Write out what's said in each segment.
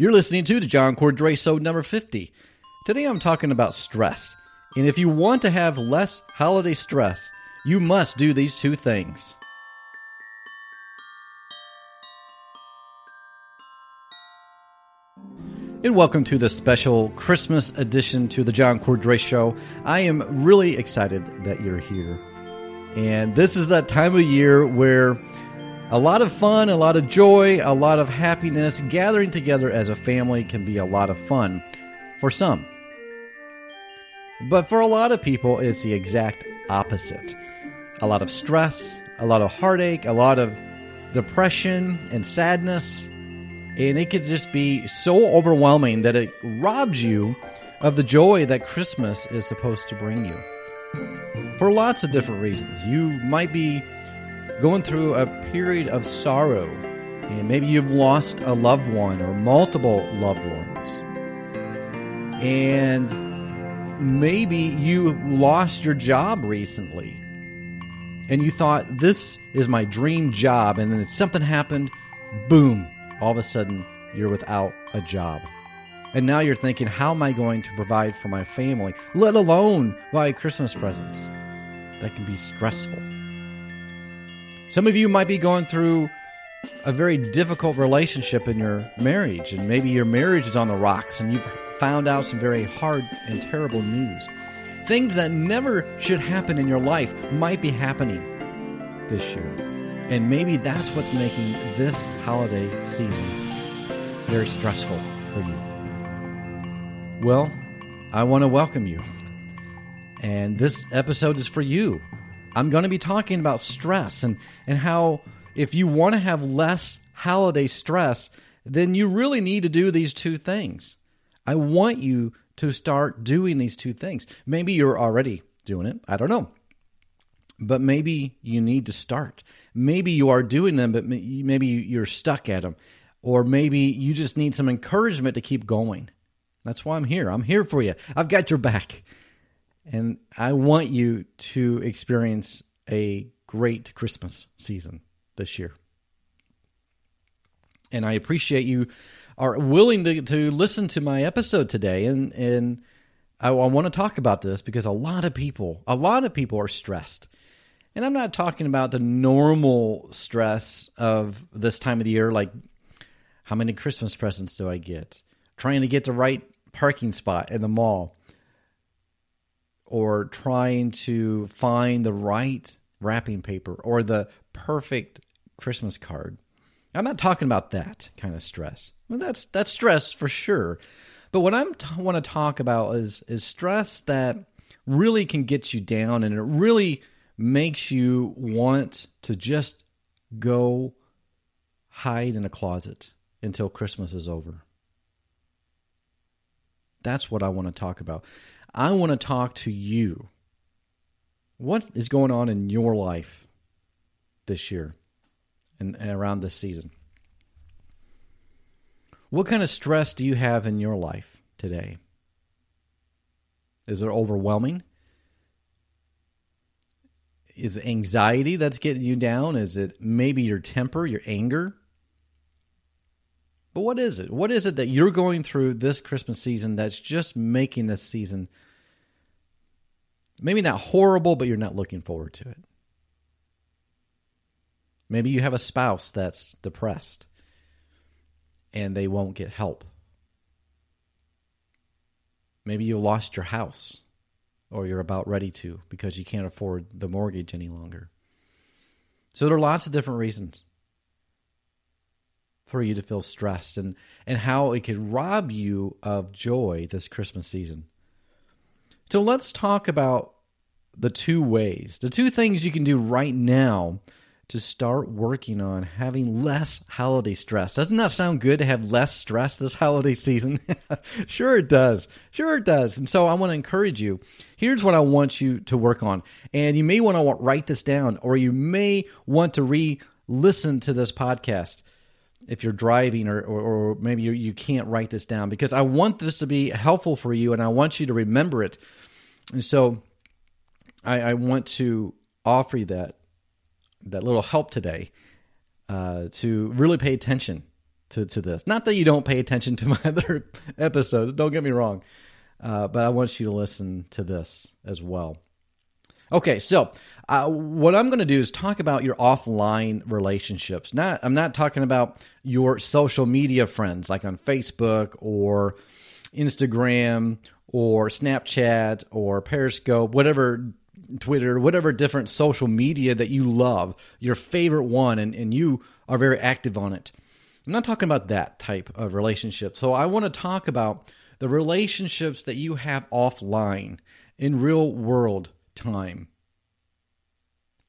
You're listening to the John Cordray Show number 50. Today I'm talking about stress. And if you want to have less holiday stress, you must do these two things. And welcome to the special Christmas edition to the John Cordray Show. I am really excited that you're here. And this is that time of year where a lot of fun, a lot of joy, a lot of happiness, gathering together as a family can be a lot of fun for some. But for a lot of people, it's the exact opposite. A lot of stress, a lot of heartache, a lot of depression and sadness. And it could just be so overwhelming that it robs you of the joy that Christmas is supposed to bring you. For lots of different reasons. You might be going through a period of sorrow, and maybe you've lost a loved one or multiple loved ones. And maybe you lost your job recently. And you thought, this is my dream job. And then something happened, boom, all of a sudden you're without a job. And now you're thinking, how am I going to provide for my family, let alone buy Christmas presents? That can be stressful. Some of you might be going through a very difficult relationship in your marriage, and maybe your marriage is on the rocks and you've found out some very hard and terrible news. Things that never should happen in your life might be happening this year. And maybe that's what's making this holiday season very stressful for you. Well, I want to welcome you. And this episode is for you. I'm going to be talking about stress and, and how if you want to have less holiday stress, then you really need to do these two things. I want you to start doing these two things. Maybe you're already doing it. I don't know. But maybe you need to start. Maybe you are doing them, but maybe you're stuck at them. Or maybe you just need some encouragement to keep going. That's why I'm here. I'm here for you. I've got your back. And I want you to experience a great Christmas season this year. And I appreciate you are willing to, to listen to my episode today. And, and I, I want to talk about this because a lot of people, a lot of people are stressed. And I'm not talking about the normal stress of this time of the year, like how many Christmas presents do I get? Trying to get the right parking spot in the mall or trying to find the right wrapping paper or the perfect Christmas card. I'm not talking about that kind of stress. Well, that's that's stress for sure. But what I t- want to talk about is is stress that really can get you down and it really makes you want to just go hide in a closet until Christmas is over. That's what I want to talk about. I want to talk to you. What is going on in your life this year and, and around this season? What kind of stress do you have in your life today? Is it overwhelming? Is it anxiety that's getting you down? Is it maybe your temper, your anger? But what is it? What is it that you're going through this Christmas season that's just making this season maybe not horrible, but you're not looking forward to it? Maybe you have a spouse that's depressed and they won't get help. Maybe you lost your house or you're about ready to because you can't afford the mortgage any longer. So there are lots of different reasons for you to feel stressed and, and how it could rob you of joy this Christmas season. So let's talk about the two ways, the two things you can do right now to start working on having less holiday stress. Doesn't that sound good to have less stress this holiday season? sure, it does. Sure, it does. And so I want to encourage you. Here's what I want you to work on. And you may want to write this down, or you may want to re listen to this podcast if you're driving or, or, or maybe you, you can't write this down because I want this to be helpful for you and I want you to remember it. And so I, I want to offer you that that little help today uh, to really pay attention to, to this. Not that you don't pay attention to my other episodes, don't get me wrong, uh, but I want you to listen to this as well. Okay, so uh, what I'm going to do is talk about your offline relationships. Not, I'm not talking about your social media friends like on Facebook or Instagram or Snapchat or Periscope, whatever Twitter, whatever different social media that you love, your favorite one, and, and you are very active on it. I'm not talking about that type of relationship. So I want to talk about the relationships that you have offline in real world time.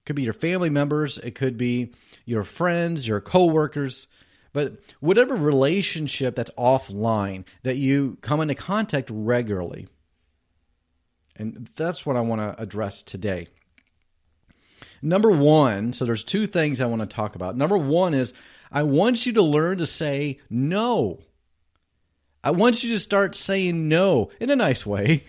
It could be your family members, it could be your friends, your coworkers, but whatever relationship that's offline that you come into contact regularly. And that's what I want to address today. Number one, so there's two things I want to talk about. Number one is I want you to learn to say no. I want you to start saying no in a nice way.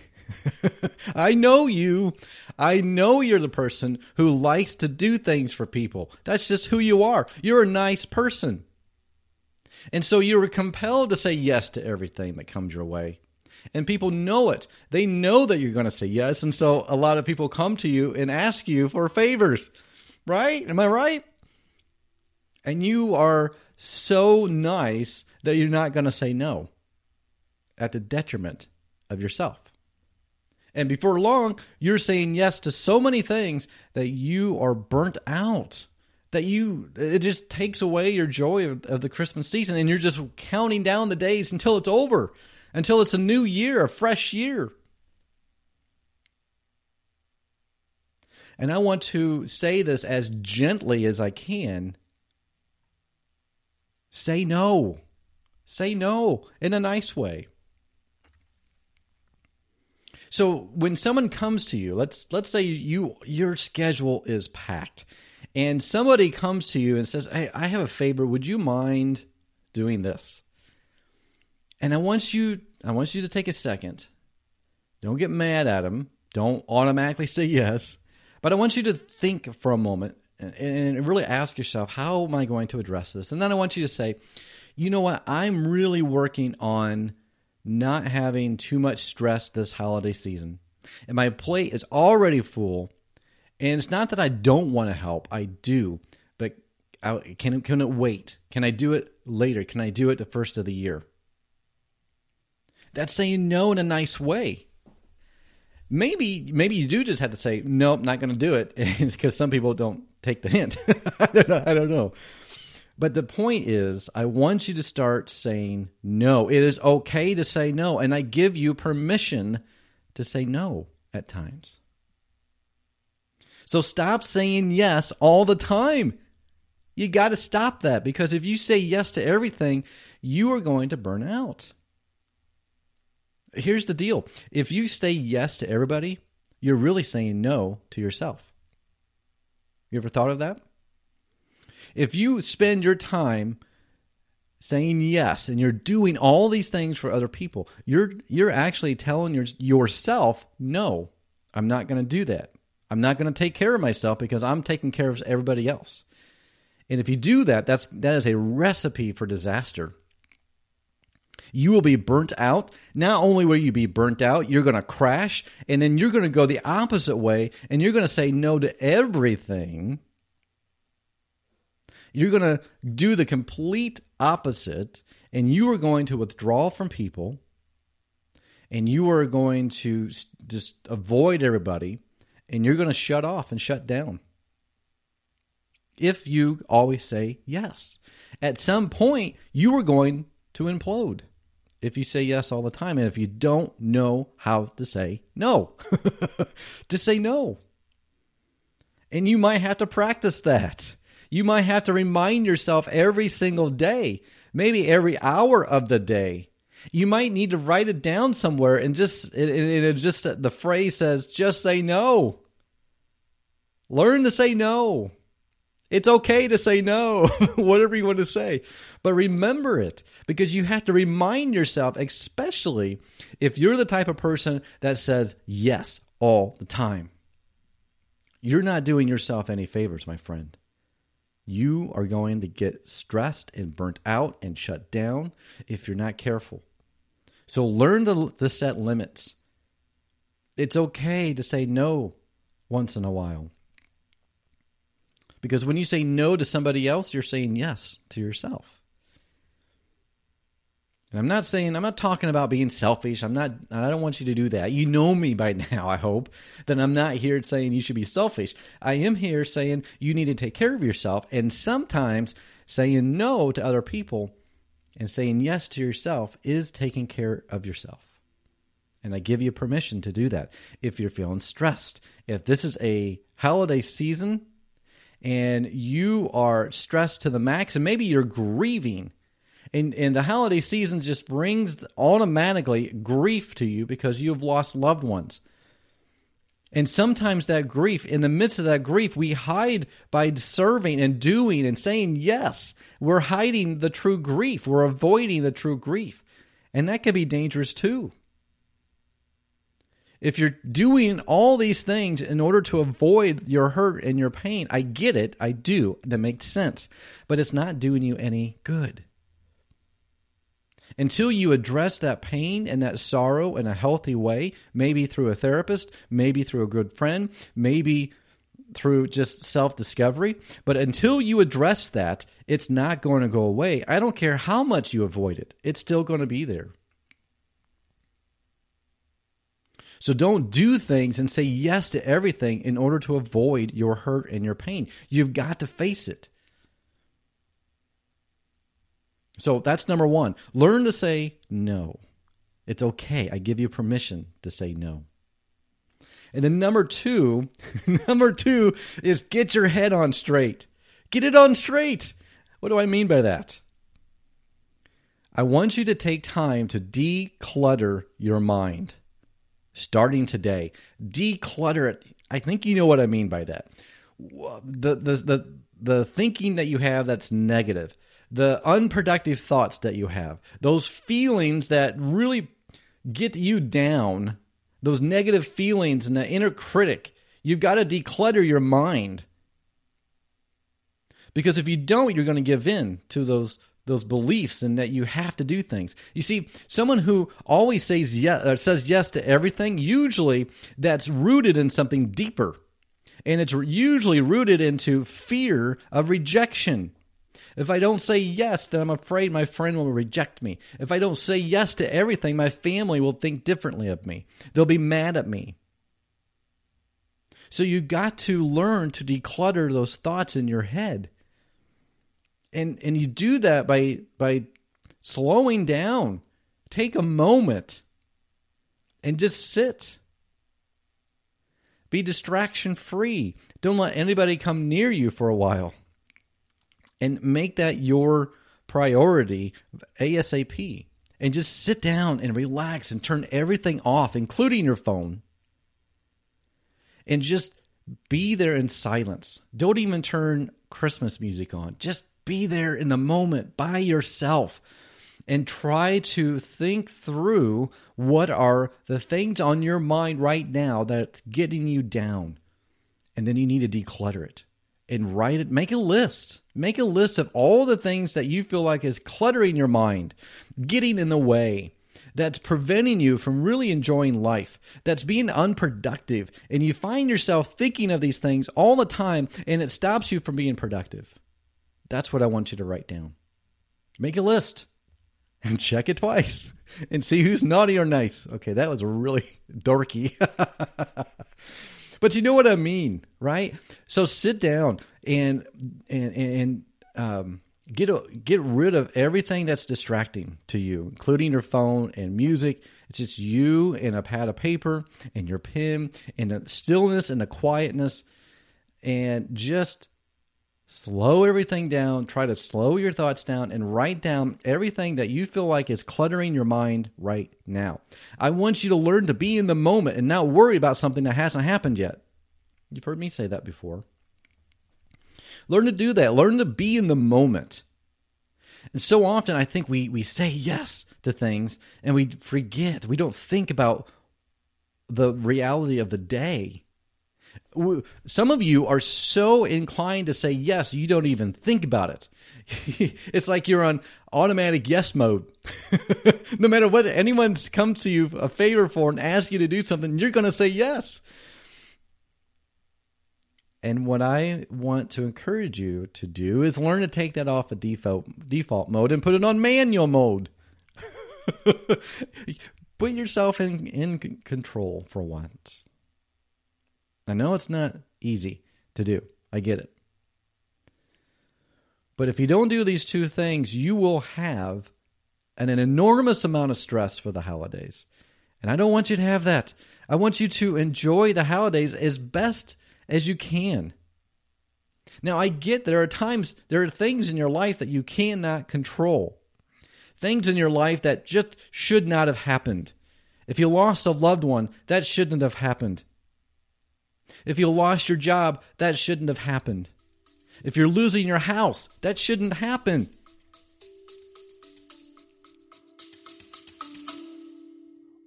I know you. I know you're the person who likes to do things for people. That's just who you are. You're a nice person. And so you're compelled to say yes to everything that comes your way. And people know it. They know that you're going to say yes. And so a lot of people come to you and ask you for favors, right? Am I right? And you are so nice that you're not going to say no at the detriment of yourself. And before long, you're saying yes to so many things that you are burnt out. That you, it just takes away your joy of, of the Christmas season, and you're just counting down the days until it's over, until it's a new year, a fresh year. And I want to say this as gently as I can. Say no. Say no in a nice way. So when someone comes to you, let's let's say you your schedule is packed, and somebody comes to you and says, "Hey, I have a favor. Would you mind doing this?" And I want you I want you to take a second. Don't get mad at them. Don't automatically say yes. But I want you to think for a moment and really ask yourself, how am I going to address this? And then I want you to say, you know what? I'm really working on not having too much stress this holiday season. And my plate is already full. And it's not that I don't want to help, I do. But I, can, can it wait? Can I do it later? Can I do it the first of the year? That's saying no in a nice way. Maybe maybe you do just have to say nope, not going to do it. It's because some people don't take the hint. I don't know. I don't know. But the point is, I want you to start saying no. It is okay to say no, and I give you permission to say no at times. So stop saying yes all the time. You got to stop that because if you say yes to everything, you are going to burn out. Here's the deal if you say yes to everybody, you're really saying no to yourself. You ever thought of that? If you spend your time saying yes and you're doing all these things for other people, you're you're actually telling your, yourself, "No, I'm not going to do that. I'm not going to take care of myself because I'm taking care of everybody else." And if you do that, that's that is a recipe for disaster. You will be burnt out. Not only will you be burnt out, you're going to crash, and then you're going to go the opposite way, and you're going to say no to everything you're going to do the complete opposite, and you are going to withdraw from people, and you are going to just avoid everybody, and you're going to shut off and shut down. If you always say yes, at some point, you are going to implode if you say yes all the time and if you don't know how to say no. to say no. And you might have to practice that. You might have to remind yourself every single day, maybe every hour of the day. You might need to write it down somewhere and just it, it, it just the phrase says just say no. Learn to say no. It's okay to say no, whatever you want to say. But remember it because you have to remind yourself, especially if you're the type of person that says yes all the time. You're not doing yourself any favors, my friend you are going to get stressed and burnt out and shut down if you're not careful. So learn to, to set limits. It's okay to say no once in a while. Because when you say no to somebody else, you're saying yes to yourself. And I'm not saying I'm not talking about being selfish. I'm not I don't want you to do that. You know me by now, I hope. That I'm not here saying you should be selfish. I am here saying you need to take care of yourself and sometimes saying no to other people and saying yes to yourself is taking care of yourself. And I give you permission to do that if you're feeling stressed. If this is a holiday season and you are stressed to the max and maybe you're grieving and and the holiday season just brings automatically grief to you because you have lost loved ones. And sometimes that grief, in the midst of that grief, we hide by serving and doing and saying yes. We're hiding the true grief. We're avoiding the true grief. And that can be dangerous too. If you're doing all these things in order to avoid your hurt and your pain, I get it. I do. That makes sense. But it's not doing you any good. Until you address that pain and that sorrow in a healthy way, maybe through a therapist, maybe through a good friend, maybe through just self discovery. But until you address that, it's not going to go away. I don't care how much you avoid it, it's still going to be there. So don't do things and say yes to everything in order to avoid your hurt and your pain. You've got to face it. So that's number one. Learn to say no. It's okay. I give you permission to say no. And then number two, number two is get your head on straight. Get it on straight. What do I mean by that? I want you to take time to declutter your mind starting today. Declutter it. I think you know what I mean by that. The, the, the, the thinking that you have that's negative, the unproductive thoughts that you have, those feelings that really get you down, those negative feelings and the inner critic, you've got to declutter your mind. Because if you don't, you're going to give in to those those beliefs and that you have to do things. You see, someone who always says yes, uh, says yes to everything, usually that's rooted in something deeper. And it's usually rooted into fear of rejection. If I don't say yes, then I'm afraid my friend will reject me. If I don't say yes to everything, my family will think differently of me. They'll be mad at me. So you've got to learn to declutter those thoughts in your head. And and you do that by by slowing down. Take a moment and just sit. Be distraction free. Don't let anybody come near you for a while and make that your priority ASAP. And just sit down and relax and turn everything off, including your phone. And just be there in silence. Don't even turn Christmas music on. Just be there in the moment by yourself and try to think through what are the things on your mind right now that's getting you down. And then you need to declutter it and write it. Make a list. Make a list of all the things that you feel like is cluttering your mind, getting in the way, that's preventing you from really enjoying life, that's being unproductive. And you find yourself thinking of these things all the time and it stops you from being productive. That's what I want you to write down. Make a list and check it twice and see who's naughty or nice. Okay, that was really dorky. but you know what I mean, right? So sit down and and and um, get a, get rid of everything that's distracting to you, including your phone and music. It's just you and a pad of paper and your pen and the stillness and the quietness, and just slow everything down. Try to slow your thoughts down and write down everything that you feel like is cluttering your mind right now. I want you to learn to be in the moment and not worry about something that hasn't happened yet. You've heard me say that before. Learn to do that. Learn to be in the moment. And so often I think we, we say yes to things and we forget. We don't think about the reality of the day Some of you are so inclined to say yes, you don't even think about it. it's like you're on automatic yes mode. no matter what anyone comes to you a favor for and asks you to do something, you're going to say yes. And what I want to encourage you to do is learn to take that off of default default mode and put it on manual mode. put yourself in in control for once. I know it's not easy to do. I get it. But if you don't do these two things, you will have an, an enormous amount of stress for the holidays. And I don't want you to have that. I want you to enjoy the holidays as best as you can. Now, I get there are times, there are things in your life that you cannot control, things in your life that just should not have happened. If you lost a loved one, that shouldn't have happened. If you lost your job, that shouldn't have happened. If you're losing your house, that shouldn't happen.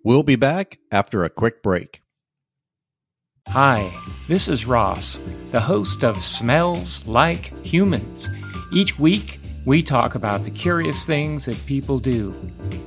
We'll be back after a quick break. Hi, this is Ross, the host of Smells Like Humans. Each week, we talk about the curious things that people do.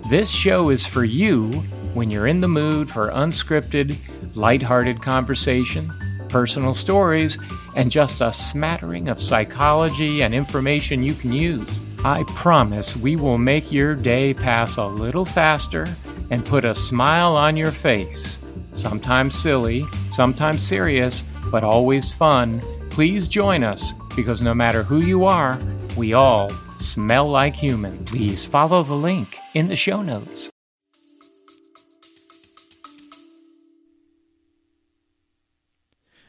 This show is for you when you're in the mood for unscripted, lighthearted conversation, personal stories, and just a smattering of psychology and information you can use. I promise we will make your day pass a little faster and put a smile on your face sometimes silly, sometimes serious, but always fun, please join us because no matter who you are, we all smell like human. Please follow the link in the show notes.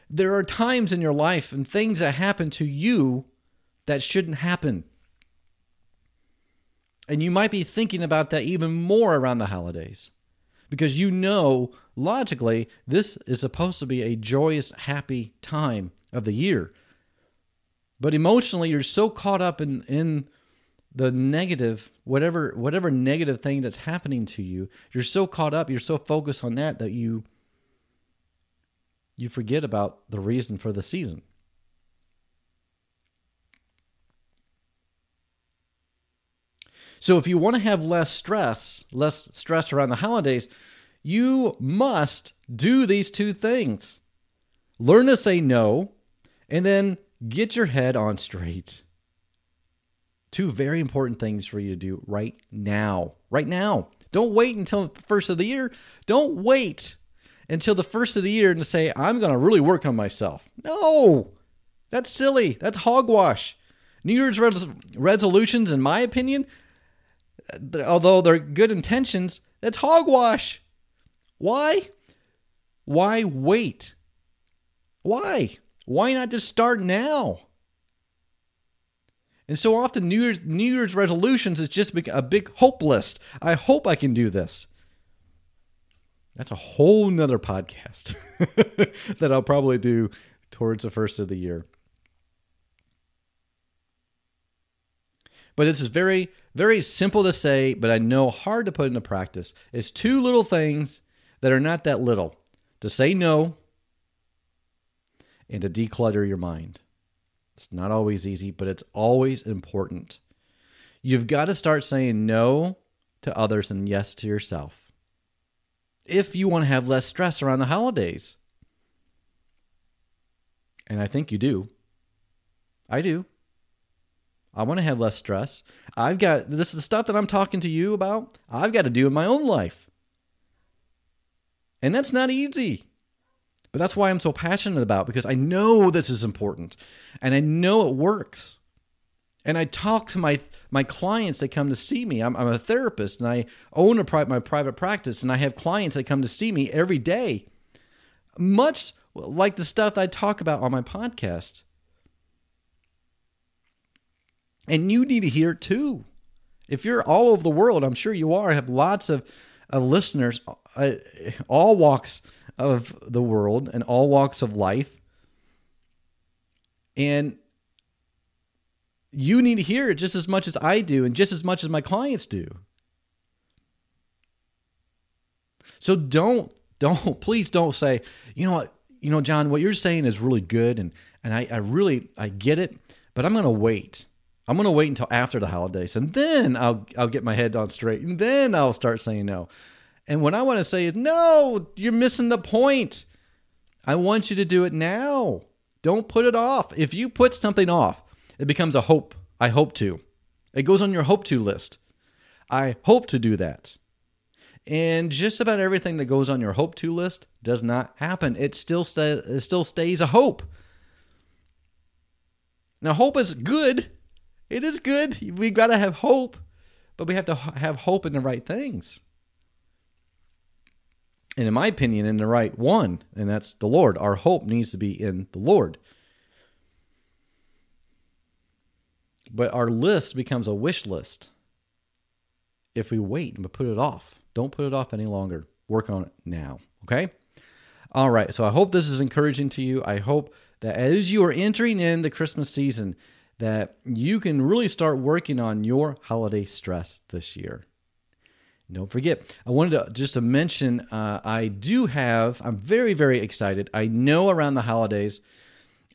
There are times in your life and things that happen to you that shouldn't happen. And you might be thinking about that even more around the holidays because you know logically this is supposed to be a joyous, happy time of the year. But emotionally, you're so caught up in, in the negative, whatever whatever negative thing that's happening to you, you're so caught up, you're so focused on that that you you forget about the reason for the season. So if you want to have less stress, less stress around the holidays, you must do these two things. Learn to say no and then get your head on straight. Two very important things for you to do right now. Right now. Don't wait until the first of the year. Don't wait until the first of the year and say, I'm going to really work on myself. No, that's silly. That's hogwash. New Year's res- resolutions, in my opinion, although they're good intentions, that's hogwash. Why? Why wait? Why? Why not just start now? And so often, New Year's, New Year's resolutions is just a big hope list. I hope I can do this. That's a whole nother podcast that I'll probably do towards the first of the year. But this is very, very simple to say, but I know hard to put into practice. It's two little things that are not that little to say no and to declutter your mind. It's not always easy, but it's always important. You've got to start saying no to others and yes to yourself if you want to have less stress around the holidays. And I think you do. I do. I want to have less stress. I've got this is the stuff that I'm talking to you about. I've got to do in my own life. And that's not easy. But that's why I'm so passionate about because I know this is important and I know it works. And I talk to my my clients that come to see me. I'm, I'm a therapist and I own a pri- my private practice and I have clients that come to see me every day. Much like the stuff I talk about on my podcast. And you need to hear it too. If you're all over the world, I'm sure you are, I have lots of, of listeners uh, all walks of the world and all walks of life. And you need to hear it just as much as I do and just as much as my clients do. So don't, don't, please don't say, you know what, you know, John, what you're saying is really good, and and I, I really I get it, but I'm gonna wait. I'm gonna wait until after the holidays, and then I'll I'll get my head on straight, and then I'll start saying no. And what I want to say is, no, you're missing the point. I want you to do it now. Don't put it off. If you put something off, it becomes a hope. I hope to. It goes on your hope to list. I hope to do that. And just about everything that goes on your hope to list does not happen. It still sta- it still stays a hope. Now hope is good. It is good. We got to have hope, but we have to have hope in the right things. And in my opinion, in the right one, and that's the Lord. Our hope needs to be in the Lord. But our list becomes a wish list if we wait and put it off. Don't put it off any longer. Work on it now. Okay? All right. So I hope this is encouraging to you. I hope that as you are entering in the Christmas season, that you can really start working on your holiday stress this year. Don't forget, I wanted to just to mention uh, I do have, I'm very, very excited. I know around the holidays,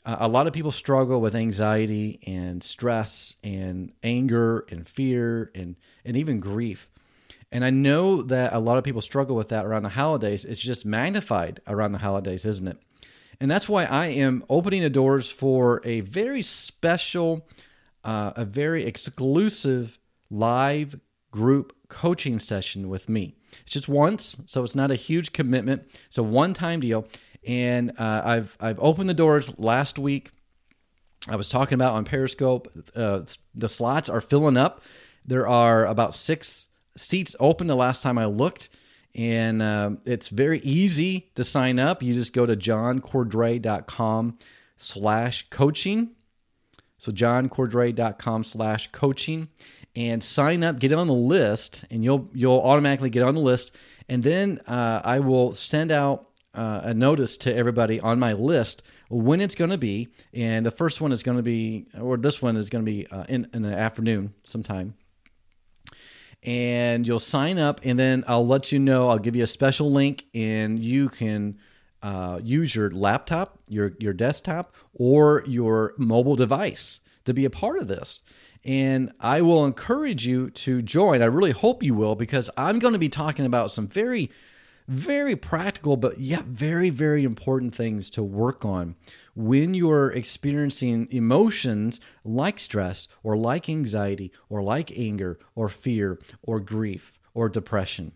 uh, a lot of people struggle with anxiety and stress and anger and fear and, and even grief. And I know that a lot of people struggle with that around the holidays. It's just magnified around the holidays, isn't it? And that's why I am opening the doors for a very special, uh, a very exclusive live group coaching session with me. It's just once, so it's not a huge commitment. It's a one-time deal, and uh, I've I've opened the doors last week. I was talking about on Periscope. Uh, the slots are filling up. There are about six seats open. The last time I looked, and uh, it's very easy to sign up. You just go to johncordray.com slash coaching. So johncordray.com slash coaching and sign up, get on the list, and you'll you'll automatically get on the list. And then uh, I will send out uh, a notice to everybody on my list when it's going to be. And the first one is going to be, or this one is going to be uh, in in the afternoon sometime. And you'll sign up, and then I'll let you know. I'll give you a special link, and you can. Uh, use your laptop, your your desktop, or your mobile device to be a part of this. And I will encourage you to join. I really hope you will because I'm going to be talking about some very, very practical, but yet very, very important things to work on when you're experiencing emotions like stress or like anxiety or like anger or fear or grief or depression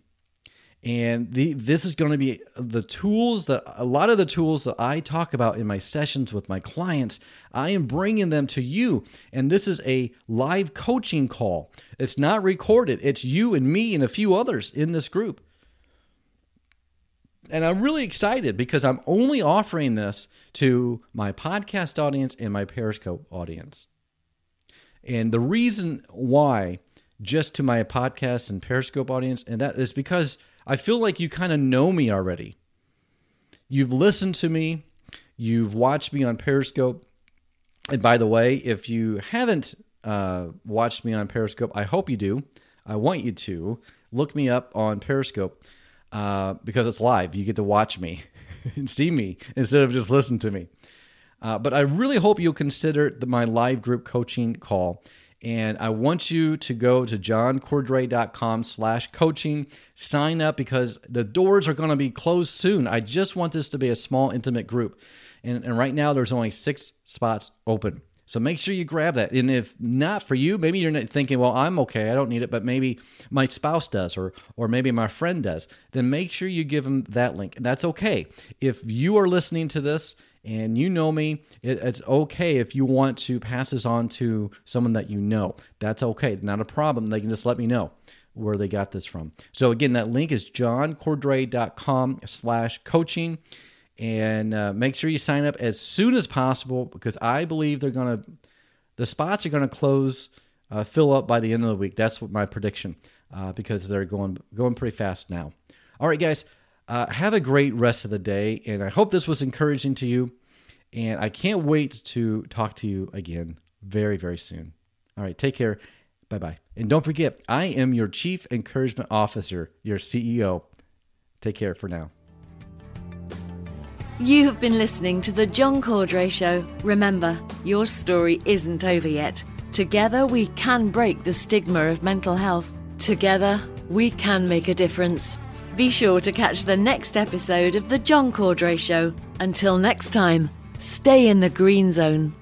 and the, this is going to be the tools that a lot of the tools that I talk about in my sessions with my clients, I am bringing them to you. And this is a live coaching call. It's not recorded, it's you and me and a few others in this group. And I'm really excited because I'm only offering this to my podcast audience and my Periscope audience. And the reason why, just to my podcast and Periscope audience, and that is because I feel like you kind of know me already. You've listened to me, you've watched me on Periscope. And by the way, if you haven't uh, watched me on Periscope, I hope you do. I want you to look me up on Periscope uh, because it's live. You get to watch me and see me instead of just listen to me. Uh, but I really hope you'll consider the, my live group coaching call. And I want you to go to johncordray.com slash coaching. Sign up because the doors are going to be closed soon. I just want this to be a small, intimate group. And, and right now, there's only six spots open. So make sure you grab that. And if not for you, maybe you're not thinking, well, I'm okay, I don't need it, but maybe my spouse does or or maybe my friend does, then make sure you give them that link. And that's okay. If you are listening to this and you know me, it, it's okay if you want to pass this on to someone that you know. That's okay, not a problem. They can just let me know where they got this from. So again, that link is johncordray.com slash coaching. And uh, make sure you sign up as soon as possible because I believe they're going to, the spots are going to close, uh, fill up by the end of the week. That's what my prediction uh, because they're going, going pretty fast now. All right, guys. Uh, have a great rest of the day, and I hope this was encouraging to you. And I can't wait to talk to you again very, very soon. All right, take care. Bye bye. And don't forget, I am your Chief Encouragement Officer, your CEO. Take care for now. You have been listening to The John Cordray Show. Remember, your story isn't over yet. Together, we can break the stigma of mental health. Together, we can make a difference. Be sure to catch the next episode of The John Cordray Show. Until next time, stay in the green zone.